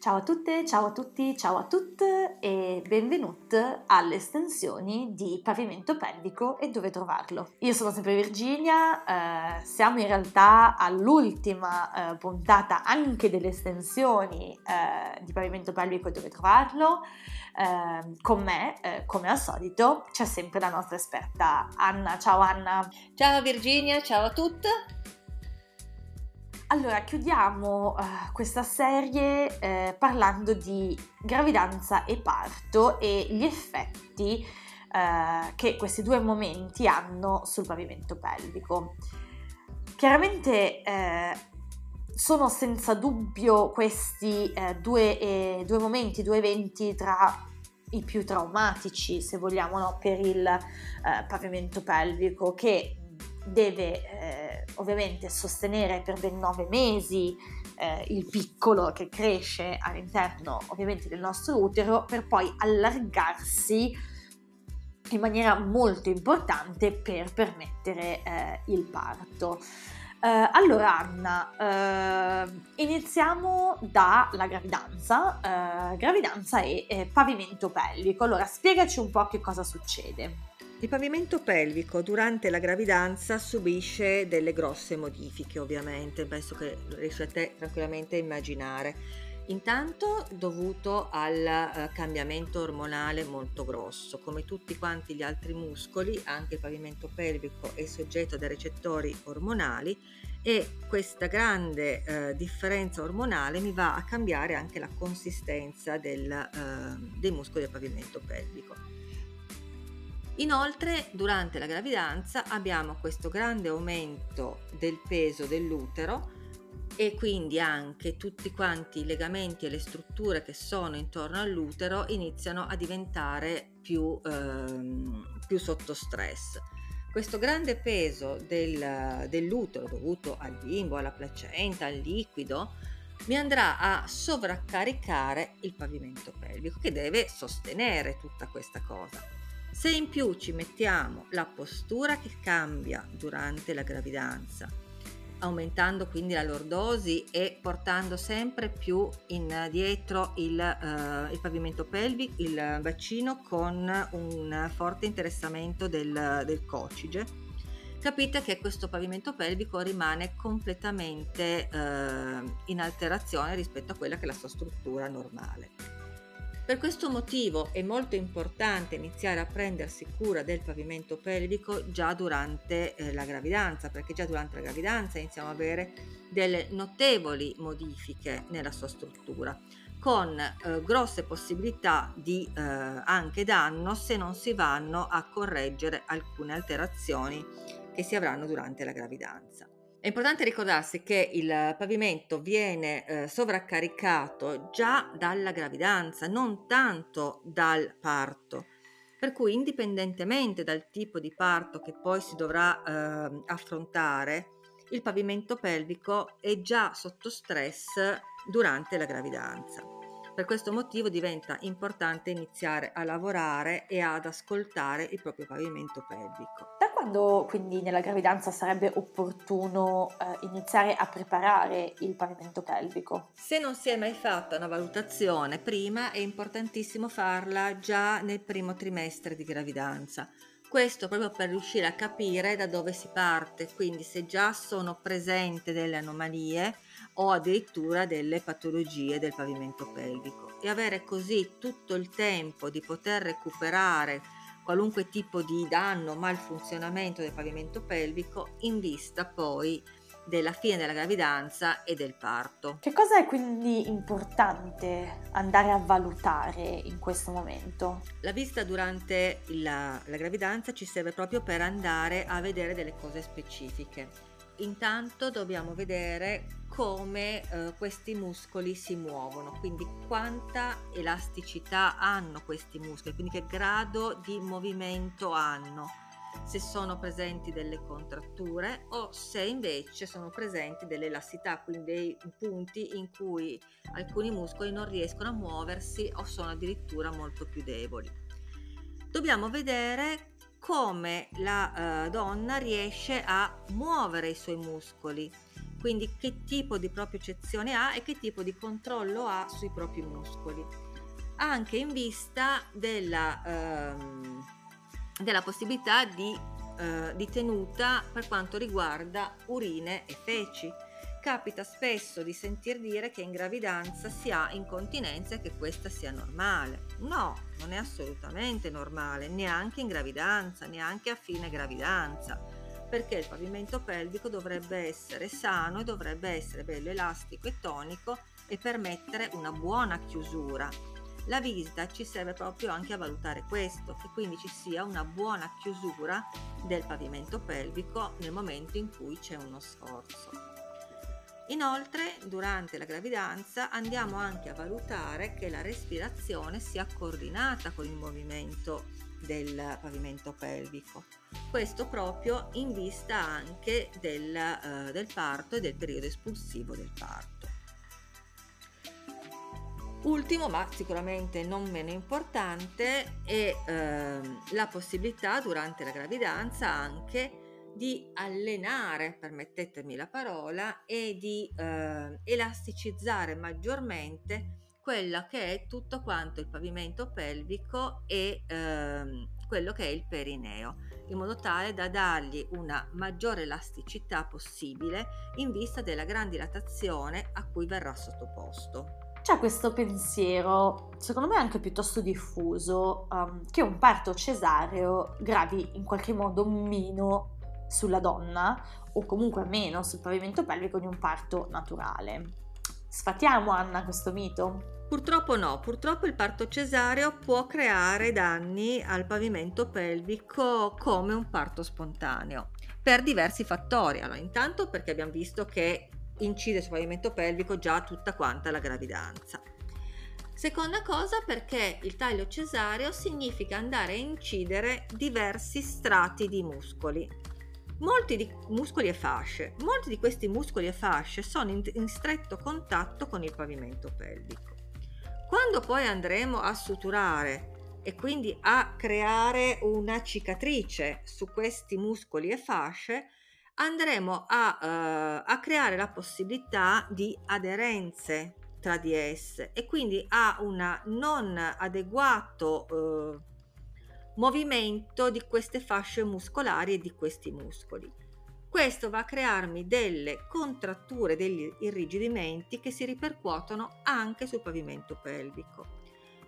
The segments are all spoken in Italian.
Ciao a tutte, ciao a tutti, ciao a tutte e benvenuti alle estensioni di pavimento pelvico e dove trovarlo. Io sono sempre Virginia, eh, siamo in realtà all'ultima eh, puntata anche delle estensioni eh, di pavimento pelvico e dove trovarlo. Eh, con me, eh, come al solito, c'è sempre la nostra esperta Anna. Ciao Anna. Ciao Virginia, ciao a tutte. Allora, chiudiamo uh, questa serie eh, parlando di gravidanza e parto e gli effetti uh, che questi due momenti hanno sul pavimento pelvico. Chiaramente eh, sono senza dubbio questi eh, due, eh, due, momenti, due eventi tra i più traumatici, se vogliamo, no, per il eh, pavimento pelvico che deve eh, ovviamente sostenere per ben nove mesi eh, il piccolo che cresce all'interno ovviamente del nostro utero per poi allargarsi in maniera molto importante per permettere eh, il parto. Uh, allora Anna, uh, iniziamo dalla gravidanza, uh, gravidanza e eh, pavimento pelvico. Allora spiegaci un po' che cosa succede. Il pavimento pelvico durante la gravidanza subisce delle grosse modifiche, ovviamente, penso che riuscite tranquillamente a immaginare. Intanto dovuto al uh, cambiamento ormonale molto grosso, come tutti quanti gli altri muscoli, anche il pavimento pelvico è soggetto dai recettori ormonali e questa grande uh, differenza ormonale mi va a cambiare anche la consistenza del, uh, dei muscoli del pavimento pelvico. Inoltre, durante la gravidanza abbiamo questo grande aumento del peso dell'utero e quindi anche tutti quanti i legamenti e le strutture che sono intorno all'utero iniziano a diventare più, ehm, più sotto stress. Questo grande peso del, dell'utero dovuto al bimbo, alla placenta, al liquido, mi andrà a sovraccaricare il pavimento pelvico che deve sostenere tutta questa cosa. Se in più ci mettiamo la postura che cambia durante la gravidanza, aumentando quindi la lordosi e portando sempre più indietro il, uh, il pavimento pelvico, il bacino con un forte interessamento del, del cocige, capite che questo pavimento pelvico rimane completamente uh, in alterazione rispetto a quella che è la sua struttura normale. Per questo motivo è molto importante iniziare a prendersi cura del pavimento pelvico già durante eh, la gravidanza, perché già durante la gravidanza iniziamo ad avere delle notevoli modifiche nella sua struttura con eh, grosse possibilità di eh, anche danno se non si vanno a correggere alcune alterazioni che si avranno durante la gravidanza. È importante ricordarsi che il pavimento viene eh, sovraccaricato già dalla gravidanza, non tanto dal parto. Per cui indipendentemente dal tipo di parto che poi si dovrà eh, affrontare, il pavimento pelvico è già sotto stress durante la gravidanza. Per questo motivo diventa importante iniziare a lavorare e ad ascoltare il proprio pavimento pelvico. Da quando quindi nella gravidanza sarebbe opportuno eh, iniziare a preparare il pavimento pelvico? Se non si è mai fatta una valutazione prima è importantissimo farla già nel primo trimestre di gravidanza. Questo proprio per riuscire a capire da dove si parte, quindi se già sono presenti delle anomalie o addirittura delle patologie del pavimento pelvico e avere così tutto il tempo di poter recuperare qualunque tipo di danno, malfunzionamento del pavimento pelvico in vista poi della fine della gravidanza e del parto. Che cosa è quindi importante andare a valutare in questo momento? La vista durante la, la gravidanza ci serve proprio per andare a vedere delle cose specifiche intanto dobbiamo vedere come eh, questi muscoli si muovono, quindi quanta elasticità hanno questi muscoli, quindi che grado di movimento hanno, se sono presenti delle contratture o se invece sono presenti delle elasticità, quindi dei punti in cui alcuni muscoli non riescono a muoversi o sono addirittura molto più deboli. Dobbiamo vedere come la uh, donna riesce a muovere i suoi muscoli. Quindi che tipo di propiocezione ha e che tipo di controllo ha sui propri muscoli, anche in vista della, ehm, della possibilità di, eh, di tenuta per quanto riguarda urine e feci capita spesso di sentir dire che in gravidanza si ha incontinenza e che questa sia normale. No, non è assolutamente normale, neanche in gravidanza, neanche a fine gravidanza, perché il pavimento pelvico dovrebbe essere sano e dovrebbe essere bello elastico e tonico e permettere una buona chiusura. La visita ci serve proprio anche a valutare questo, che quindi ci sia una buona chiusura del pavimento pelvico nel momento in cui c'è uno sforzo. Inoltre, durante la gravidanza andiamo anche a valutare che la respirazione sia coordinata con il movimento del pavimento pelvico. Questo proprio in vista anche del, eh, del parto e del periodo espulsivo del parto. Ultimo, ma sicuramente non meno importante, è eh, la possibilità durante la gravidanza anche di allenare, permettetemi la parola, e di eh, elasticizzare maggiormente quella che è tutto quanto il pavimento pelvico e eh, quello che è il perineo, in modo tale da dargli una maggiore elasticità possibile in vista della gran dilatazione a cui verrà sottoposto. C'è questo pensiero, secondo me anche piuttosto diffuso, um, che un parto cesareo gravi in qualche modo meno sulla donna o comunque meno sul pavimento pelvico di un parto naturale. Sfatiamo Anna questo mito? Purtroppo no, purtroppo il parto cesareo può creare danni al pavimento pelvico come un parto spontaneo per diversi fattori. Allora, intanto perché abbiamo visto che incide sul pavimento pelvico già tutta quanta la gravidanza. Seconda cosa perché il taglio cesareo significa andare a incidere diversi strati di muscoli Molti di muscoli e fasce, molti di questi muscoli e fasce sono in, in stretto contatto con il pavimento pelvico. Quando poi andremo a suturare e quindi a creare una cicatrice su questi muscoli e fasce, andremo a, uh, a creare la possibilità di aderenze tra di esse e quindi a un non adeguato uh, movimento di queste fasce muscolari e di questi muscoli. Questo va a crearmi delle contratture, degli irrigidimenti che si ripercuotono anche sul pavimento pelvico.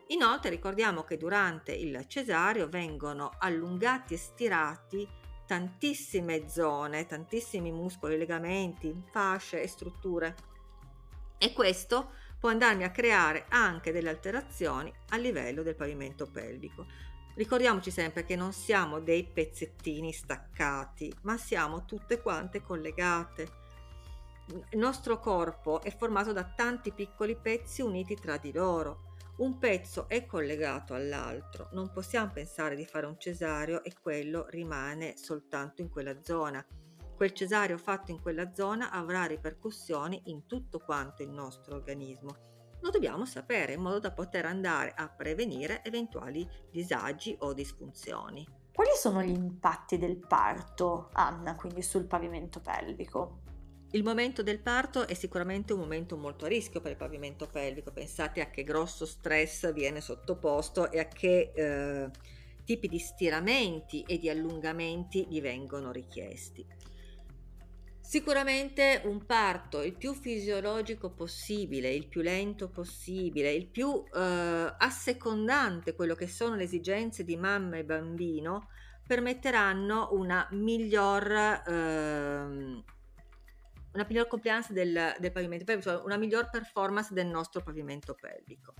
Inoltre ricordiamo che durante il cesareo vengono allungati e stirati tantissime zone, tantissimi muscoli, legamenti, fasce e strutture e questo può andarmi a creare anche delle alterazioni a livello del pavimento pelvico. Ricordiamoci sempre che non siamo dei pezzettini staccati, ma siamo tutte quante collegate. Il nostro corpo è formato da tanti piccoli pezzi uniti tra di loro. Un pezzo è collegato all'altro. Non possiamo pensare di fare un cesareo e quello rimane soltanto in quella zona. Quel cesareo fatto in quella zona avrà ripercussioni in tutto quanto il nostro organismo lo dobbiamo sapere in modo da poter andare a prevenire eventuali disagi o disfunzioni. Quali sono gli impatti del parto, Anna, quindi sul pavimento pelvico? Il momento del parto è sicuramente un momento molto a rischio per il pavimento pelvico. Pensate a che grosso stress viene sottoposto e a che eh, tipi di stiramenti e di allungamenti gli vengono richiesti. Sicuramente un parto il più fisiologico possibile, il più lento possibile, il più eh, assecondante quello che sono le esigenze di mamma e bambino, permetteranno una miglior, eh, una miglior compliance del, del pavimento pelvico, cioè una miglior performance del nostro pavimento pelvico.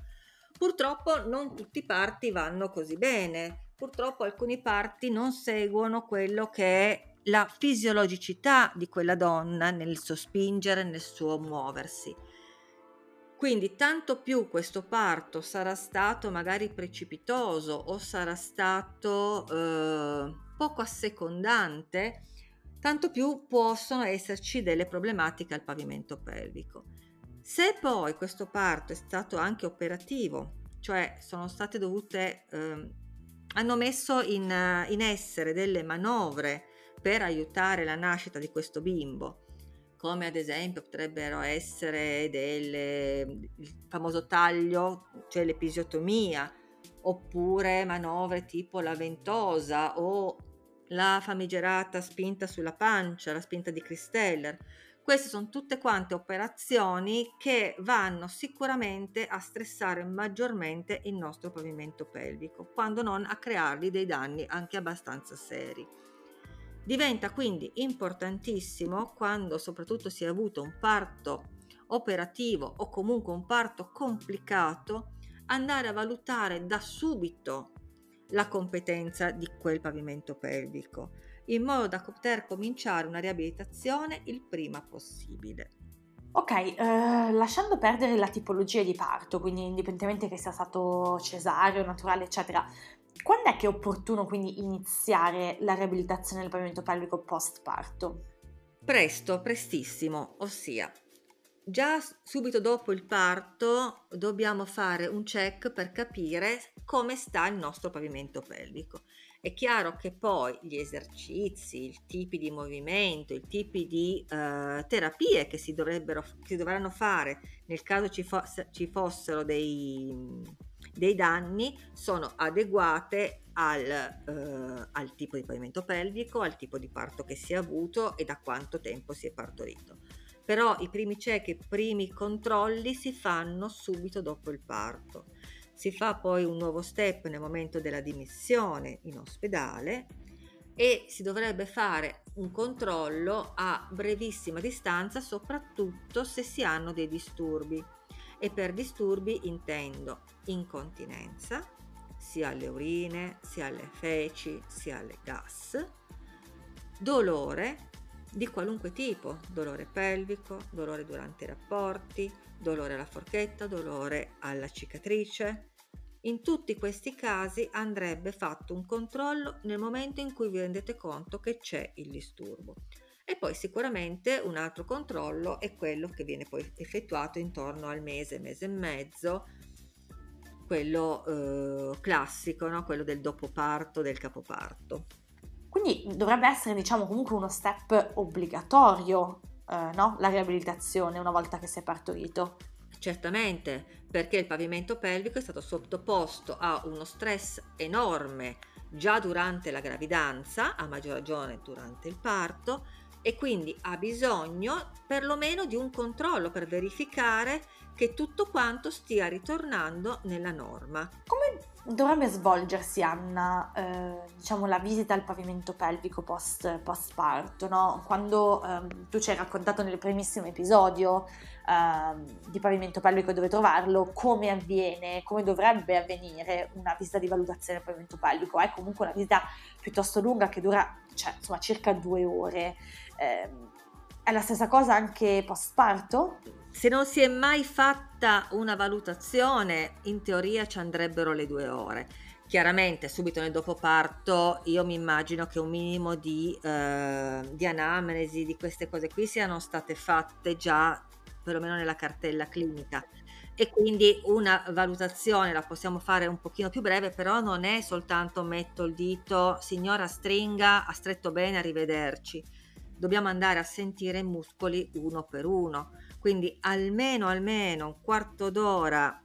Purtroppo non tutti i parti vanno così bene, purtroppo alcuni parti non seguono quello che è la fisiologicità di quella donna nel suo spingere, nel suo muoversi. Quindi tanto più questo parto sarà stato magari precipitoso o sarà stato eh, poco assecondante, tanto più possono esserci delle problematiche al pavimento pelvico. Se poi questo parto è stato anche operativo, cioè sono state dovute, eh, hanno messo in, in essere delle manovre per aiutare la nascita di questo bimbo, come ad esempio potrebbero essere il famoso taglio, cioè l'episiotomia, oppure manovre tipo la ventosa o la famigerata spinta sulla pancia, la spinta di Christeller. Queste sono tutte quante operazioni che vanno sicuramente a stressare maggiormente il nostro pavimento pelvico, quando non a creargli dei danni anche abbastanza seri. Diventa quindi importantissimo quando soprattutto si è avuto un parto operativo o comunque un parto complicato andare a valutare da subito la competenza di quel pavimento pelvico, in modo da poter cominciare una riabilitazione il prima possibile. Ok, eh, lasciando perdere la tipologia di parto, quindi indipendentemente che sia stato cesareo, naturale, eccetera, quando è che è opportuno quindi iniziare la riabilitazione del pavimento pelvico post parto? Presto, prestissimo, ossia già subito dopo il parto dobbiamo fare un check per capire come sta il nostro pavimento pelvico. È chiaro che poi gli esercizi, i tipi di movimento, i tipi di uh, terapie che si, dovrebbero, che si dovranno fare nel caso ci, fo- ci fossero dei, dei, danni sono adeguate al, uh, al tipo di pavimento pelvico, al tipo di parto che si è avuto e da quanto tempo si è partorito però i primi check, i primi controlli si fanno subito dopo il parto. Si fa poi un nuovo step nel momento della dimissione in ospedale e si dovrebbe fare un controllo a brevissima distanza, soprattutto se si hanno dei disturbi. E per disturbi intendo incontinenza, sia alle urine, sia alle feci, sia alle gas, dolore, di qualunque tipo, dolore pelvico, dolore durante i rapporti, dolore alla forchetta, dolore alla cicatrice. In tutti questi casi andrebbe fatto un controllo nel momento in cui vi rendete conto che c'è il disturbo. E poi sicuramente un altro controllo è quello che viene poi effettuato intorno al mese, mese e mezzo, quello eh, classico, no? quello del dopoparto, del capoparto. Quindi dovrebbe essere, diciamo, comunque uno step obbligatorio, eh, no? La riabilitazione una volta che si è partorito. Certamente, perché il pavimento pelvico è stato sottoposto a uno stress enorme già durante la gravidanza, a maggior ragione durante il parto, e quindi ha bisogno perlomeno di un controllo per verificare che tutto quanto stia ritornando nella norma. Come dovrebbe svolgersi, Anna, eh, diciamo, la visita al pavimento pelvico post, post parto, no? Quando eh, tu ci hai raccontato nel primissimo episodio eh, di pavimento pelvico dove trovarlo, come avviene, come dovrebbe avvenire una visita di valutazione del pavimento pelvico. È comunque una visita piuttosto lunga che dura, cioè, insomma, circa due ore. Ehm, è la stessa cosa anche post parto? Se non si è mai fatta una valutazione, in teoria ci andrebbero le due ore. Chiaramente subito nel dopoparto io mi immagino che un minimo di, eh, di anamnesi di queste cose qui siano state fatte già perlomeno nella cartella clinica e quindi una valutazione la possiamo fare un pochino più breve, però non è soltanto metto il dito, signora stringa, ha stretto bene, arrivederci. Dobbiamo andare a sentire i muscoli uno per uno quindi almeno almeno un quarto d'ora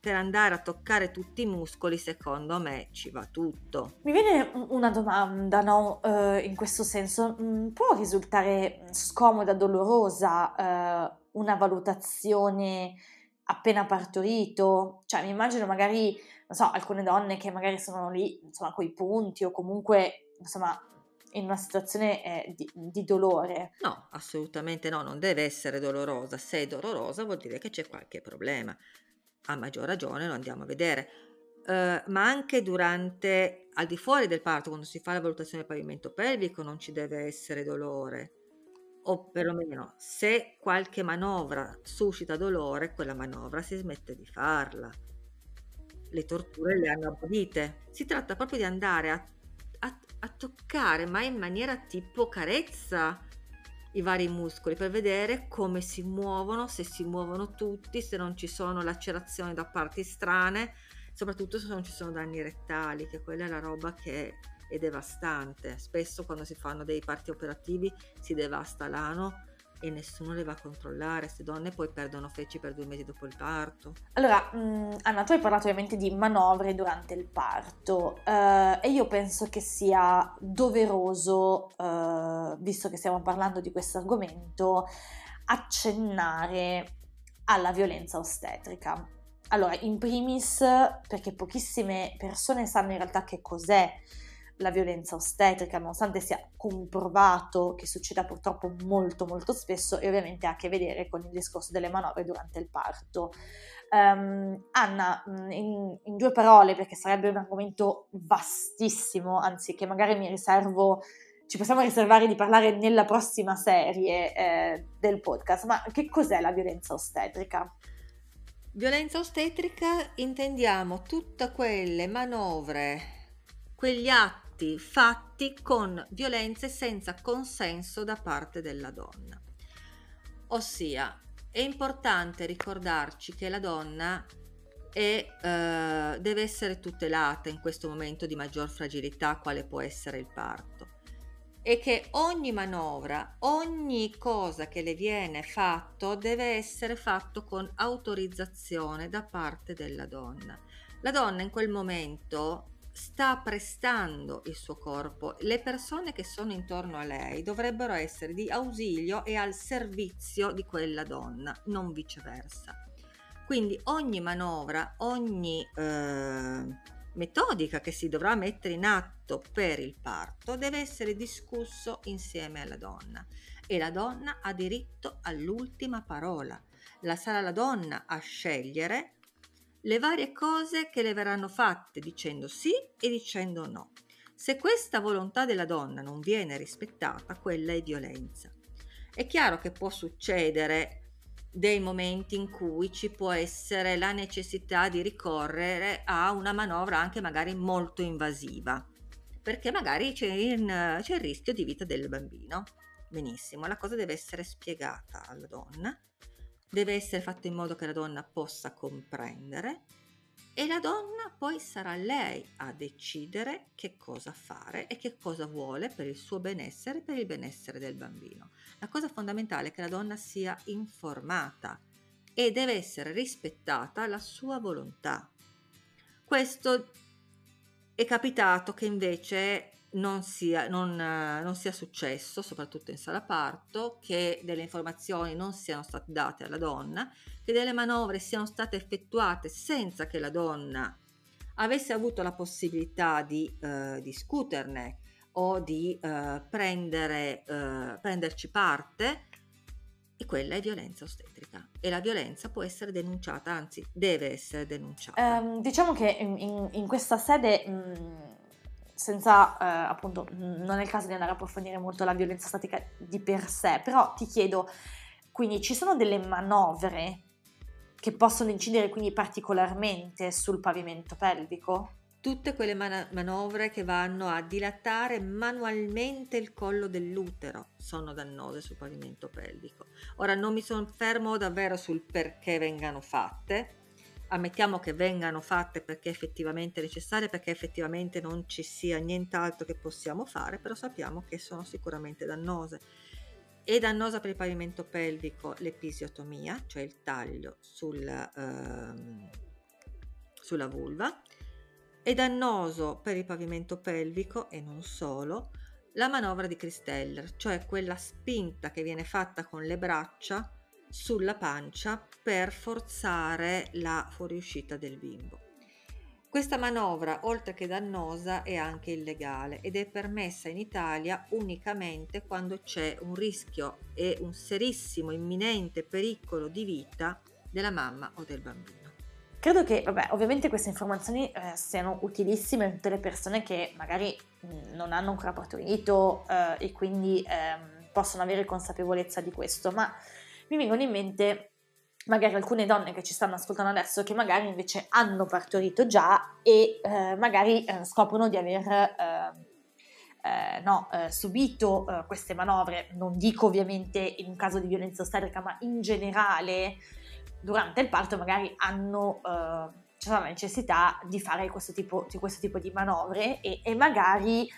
per andare a toccare tutti i muscoli, secondo me ci va tutto. Mi viene una domanda, no? Uh, in questo senso, mm, può risultare scomoda, dolorosa uh, una valutazione appena partorito? Cioè, mi immagino magari, non so, alcune donne che magari sono lì, insomma, coi punti o comunque, insomma, in una situazione eh, di, di, dolore. No, assolutamente no, non deve essere dolorosa. Se è dolorosa vuol dire che c'è qualche problema. A maggior ragione lo andiamo a vedere. Uh, ma anche durante, al di fuori del parto, quando si fa la valutazione del pavimento pelvico, non ci deve essere dolore. O perlomeno, se qualche manovra suscita dolore, quella manovra si smette di farla. Le torture le hanno abolite. Si tratta proprio di andare a a, a toccare, ma in maniera tipo carezza i vari muscoli per vedere come si muovono, se si muovono tutti, se non ci sono lacerazioni da parti strane, soprattutto se non ci sono danni rettali, che quella è la roba che è devastante. Spesso quando si fanno dei parti operativi si devasta l'ano e nessuno le va a controllare, queste donne poi perdono feci per due mesi dopo il parto. Allora, mh, Anna, tu hai parlato ovviamente di manovre durante il parto eh, e io penso che sia doveroso, eh, visto che stiamo parlando di questo argomento, accennare alla violenza ostetrica. Allora, in primis, perché pochissime persone sanno in realtà che cos'è la violenza ostetrica, nonostante sia comprovato che succeda purtroppo molto molto spesso e ovviamente ha a che vedere con il discorso delle manovre durante il parto. Um, Anna, mm, in, in, due parole, perché sarebbe un argomento vastissimo, anzi che magari mi riservo, ci possiamo riservare di parlare nella prossima serie eh, del podcast, ma che cos'è la violenza ostetrica? Violenza ostetrica intendiamo tutte quelle manovre, quegli atti fatti con violenze senza consenso da parte della donna. Ossia, è importante ricordarci che la donna è, eh, deve essere tutelata in questo momento di maggior fragilità quale può essere il parto e che ogni manovra, ogni cosa che le viene fatto deve essere fatto con autorizzazione da parte della donna. La donna in quel momento sta prestando il suo corpo, le persone che sono intorno a lei dovrebbero essere di ausilio e al servizio di quella donna, non viceversa. Quindi ogni manovra, ogni eh, metodica che si dovrà mettere in atto per il parto deve essere discusso insieme alla donna e la donna ha diritto all'ultima parola. La sarà la donna a scegliere le varie cose che le verranno fatte dicendo sì e dicendo no. Se questa volontà della donna non viene rispettata, quella è violenza. È chiaro che può succedere dei momenti in cui ci può essere la necessità di ricorrere a una manovra anche magari molto invasiva, perché magari c'è, in, c'è il rischio di vita del bambino. Benissimo, la cosa deve essere spiegata alla donna, deve essere fatta in modo che la donna possa comprendere e la donna poi sarà lei a decidere che cosa fare e che cosa vuole per il suo benessere e per il benessere del bambino. La cosa fondamentale è che la donna sia informata e deve essere rispettata la sua volontà. Questo è capitato che invece non sia, non, non sia successo, soprattutto in sala parto, che delle informazioni non siano state date alla donna che delle manovre siano state effettuate senza che la donna avesse avuto la possibilità di eh, discuterne o di eh, prendere, eh, prenderci parte, e quella è violenza ostetrica. E la violenza può essere denunciata, anzi deve essere denunciata. Um, diciamo che in, in, questa sede... Mh mm, senza eh, appunto non è il caso di andare a approfondire molto la violenza statica di per sé, però ti chiedo, quindi ci sono delle manovre che possono incidere quindi particolarmente sul pavimento pelvico? Tutte quelle man- manovre che vanno a dilatare manualmente il collo dell'utero sono dannose sul pavimento pelvico. Ora non mi soffermo davvero sul perché vengano fatte, ammettiamo che vengano fatte perché effettivamente necessarie, perché effettivamente non ci sia nient'altro che possiamo fare, però sappiamo che sono sicuramente dannose è dannosa per il pavimento pelvico l'episiotomia, cioè il taglio sul, ehm, sulla vulva. È dannoso per il pavimento pelvico e non solo la manovra di Christeller, cioè quella spinta che viene fatta con le braccia sulla pancia per forzare la fuoriuscita del bimbo. Questa manovra, oltre che dannosa, è anche illegale ed è permessa in Italia unicamente quando c'è un rischio e un serissimo imminente pericolo di vita della mamma o del bambino. Credo che, vabbè, ovviamente queste informazioni eh, siano utilissime per tutte le persone che magari non hanno ancora partorito eh, e quindi eh, possono avere consapevolezza di questo, ma mi vengono in mente magari alcune donne che ci stanno ascoltando adesso che magari invece hanno partorito già e eh, magari eh, scoprono di aver eh, eh no, eh, subito eh, queste manovre, non dico ovviamente in un caso di violenza ostetrica, ma in generale durante il parto magari hanno c'è la necessità di fare questo tipo di, questo tipo di manovre e, e magari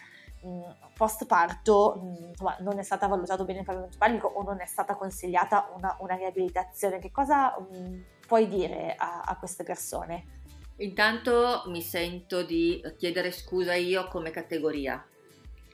post parto insomma, non è stata valutato bene il pavimento pelvico o non è stata consigliata una, una riabilitazione. Che cosa mh, puoi dire a, a queste persone? Intanto mi sento di chiedere scusa io come categoria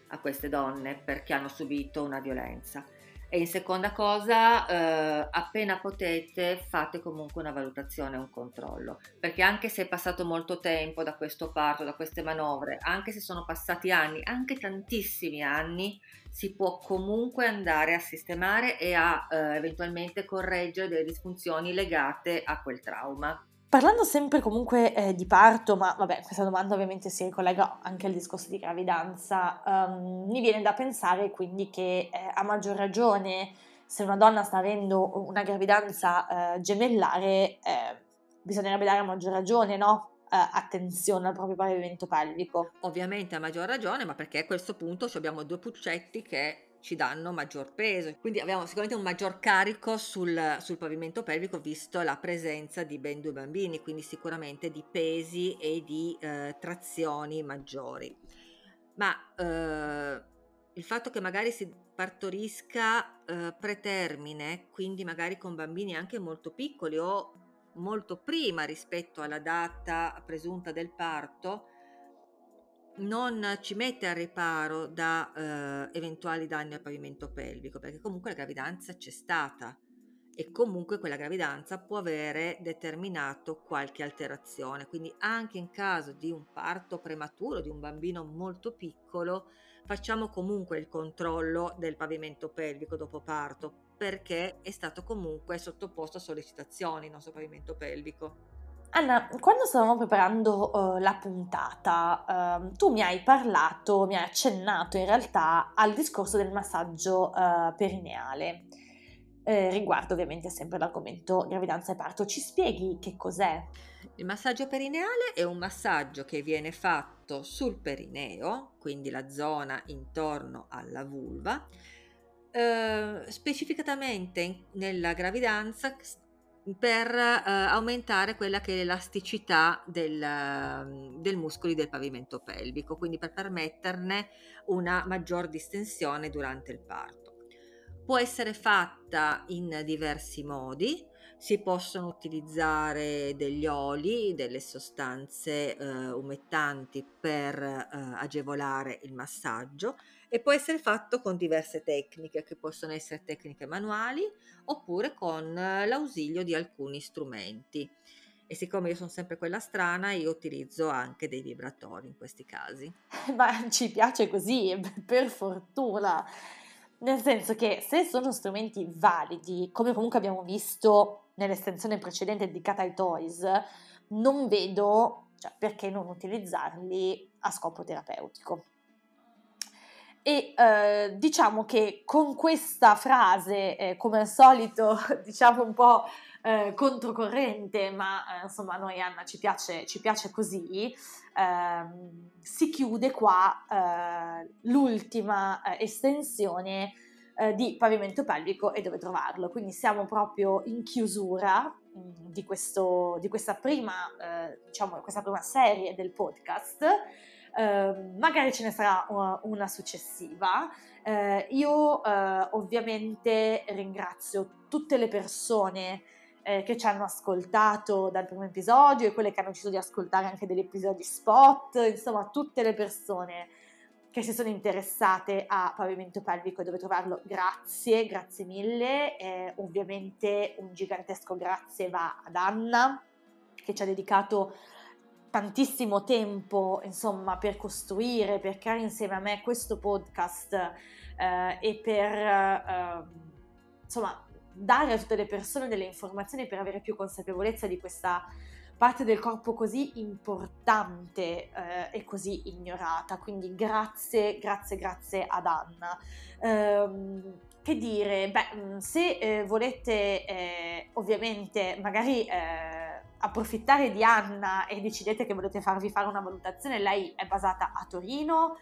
a queste donne perché hanno subito una violenza. E in seconda cosa, eh, appena potete, fate comunque una valutazione, un controllo, perché anche se è passato molto tempo da questo parto, da queste manovre, anche se sono passati anni, anche tantissimi anni, si può comunque andare a sistemare e a eh, eventualmente correggere delle disfunzioni legate a quel trauma. Parlando sempre comunque eh, di parto, ma vabbè, questa domanda ovviamente si ricollega anche al discorso di gravidanza, um, mi viene da pensare quindi che eh, a maggior ragione se una donna sta avendo una gravidanza eh, gemellare, eh, bisognerebbe dare a maggior ragione, no? Eh, attenzione al proprio pavimento pelvico. Ovviamente a maggior ragione, ma perché a questo punto abbiamo due puccetti che ci danno maggior peso, quindi abbiamo sicuramente un maggior carico sul, sul, pavimento pelvico visto la presenza di ben due bambini, quindi sicuramente di pesi e di eh, trazioni maggiori. Ma eh, il fatto che magari si partorisca eh, pretermine, quindi magari con bambini anche molto piccoli o molto prima rispetto alla data presunta del parto, non ci mette al riparo da eh, eventuali danni al pavimento pelvico, perché comunque la gravidanza c'è stata e comunque quella gravidanza può avere determinato qualche alterazione. Quindi anche in caso di un parto prematuro, di un bambino molto piccolo, facciamo comunque il controllo del pavimento pelvico dopo parto, perché è stato comunque sottoposto a sollecitazioni il nostro pavimento pelvico. Anna, quando stavamo preparando uh, la puntata, uh, tu mi hai parlato, mi hai accennato in realtà al discorso del massaggio uh, perineale, eh, riguardo ovviamente sempre l'argomento gravidanza e parto. Ci spieghi che cos'è? Il massaggio perineale è un massaggio che viene fatto sul perineo, quindi la zona intorno alla vulva, eh, specificatamente nella gravidanza per eh, aumentare quella che è l'elasticità del, ehm, del muscoli del pavimento pelvico, quindi per permetterne una maggior distensione durante il parto. Può essere fatta in diversi modi, si possono utilizzare degli oli, delle sostanze eh, umettanti per eh, agevolare il massaggio e può essere fatto con diverse tecniche che possono essere tecniche manuali oppure con l'ausilio di alcuni strumenti. E siccome io sono sempre quella strana, io utilizzo anche dei vibratori in questi casi. Ma ci piace così, per fortuna. Nel senso che se sono strumenti validi, come comunque abbiamo visto nell'estensione precedente dedicata ai toys, non vedo cioè, perché non utilizzarli a scopo terapeutico. E eh, diciamo che con questa frase, eh, come al solito, diciamo un po' eh, controcorrente, ma eh, insomma a noi Anna ci piace, ci piace così, ehm, si chiude qua eh, l'ultima eh, estensione di pavimento pelvico e dove trovarlo. Quindi siamo proprio in chiusura mm, di, questo, di questa, prima, diciamo, questa prima serie del podcast. Ehm, magari ce ne sarà una, una successiva. Uh, io uh, ovviamente ringrazio tutte le persone eh, che ci hanno ascoltato dal primo episodio e quelle che hanno deciso di ascoltare anche degli episodi spot, insomma tutte le persone che si sono interessate a pavimento pelvico e dove trovarlo, grazie, grazie mille. Eh, ovviamente un gigantesco grazie va ad Anna che ci ha dedicato tantissimo tempo, insomma, per costruire, per creare insieme a me questo podcast eh, e per, eh, insomma, dare a tutte le persone delle informazioni per avere più consapevolezza di questa parte del corpo così importante eh, e così ignorata. Quindi grazie, grazie, grazie ad Anna. Um, che dire, beh, mm, se eh, volete eh, ovviamente magari eh, approfittare di Anna e decidete che volete farvi fare una valutazione, lei è basata a Torino,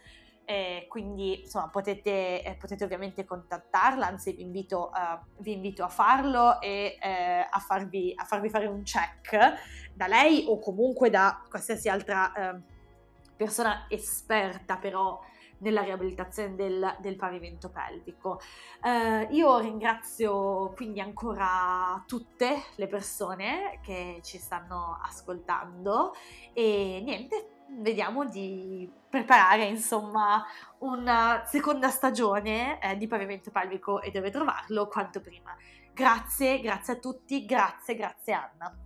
eh, quindi insomma potete, eh, potete, ovviamente contattarla, anzi vi invito, uh, vi invito a farlo e eh, a, farvi, a, farvi, fare un check da lei o comunque da qualsiasi altra eh, persona esperta però nella riabilitazione del, del pavimento pelvico. Eh, io ringrazio quindi ancora tutte le persone che ci stanno ascoltando e niente, vediamo di preparare insomma una seconda stagione eh, di pavimento pelvico e dove trovarlo quanto prima. Grazie, grazie a tutti, grazie, grazie Anna.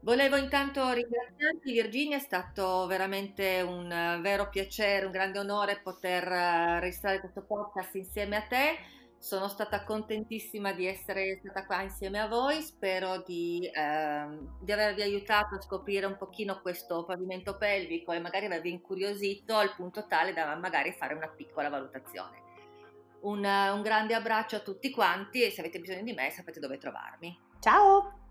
Volevo intanto ringraziarti Virginia, è stato veramente un vero piacere, un grande onore poter eh, registrare questo podcast insieme a te sono stata contentissima di essere stata qua insieme a voi, spero di, ehm, di, avervi aiutato a scoprire un pochino questo pavimento pelvico e magari avervi incuriosito al punto tale da magari fare una piccola valutazione. Un, un grande abbraccio a tutti quanti e se avete bisogno di me sapete dove trovarmi. Ciao!